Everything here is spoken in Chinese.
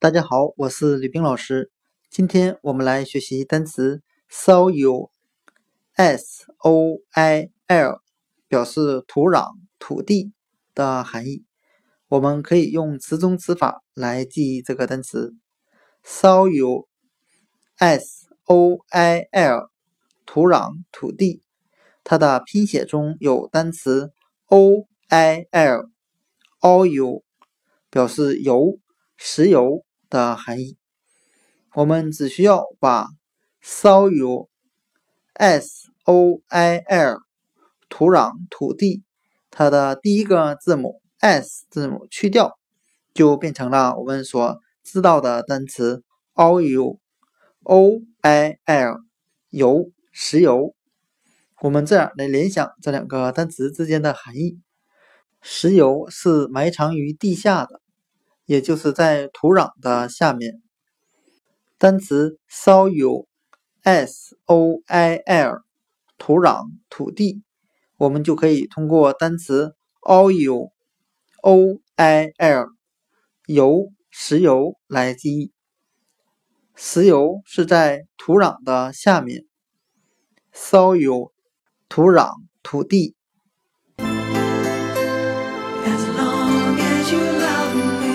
大家好，我是吕冰老师。今天我们来学习单词 soil，s-o-i-l，表示土壤、土地的含义。我们可以用词中词法来记忆这个单词 soil，s-o-i-l，土壤、土地。它的拼写中有单词 o-i-l，oil，表示油、石油。的含义，我们只需要把 soil，s-o-i-l，土壤、土地，它的第一个字母 s 字母去掉，就变成了我们所知道的单词 oil，o-i-l，油、石油。我们这样来联想这两个单词之间的含义：石油是埋藏于地下的。也就是在土壤的下面。单词 soil，s-o-i-l，土壤、土地，我们就可以通过单词 oil，o-i-l，油、石油来记忆。石油是在土壤的下面。soil，土壤、土地。As long as you love me.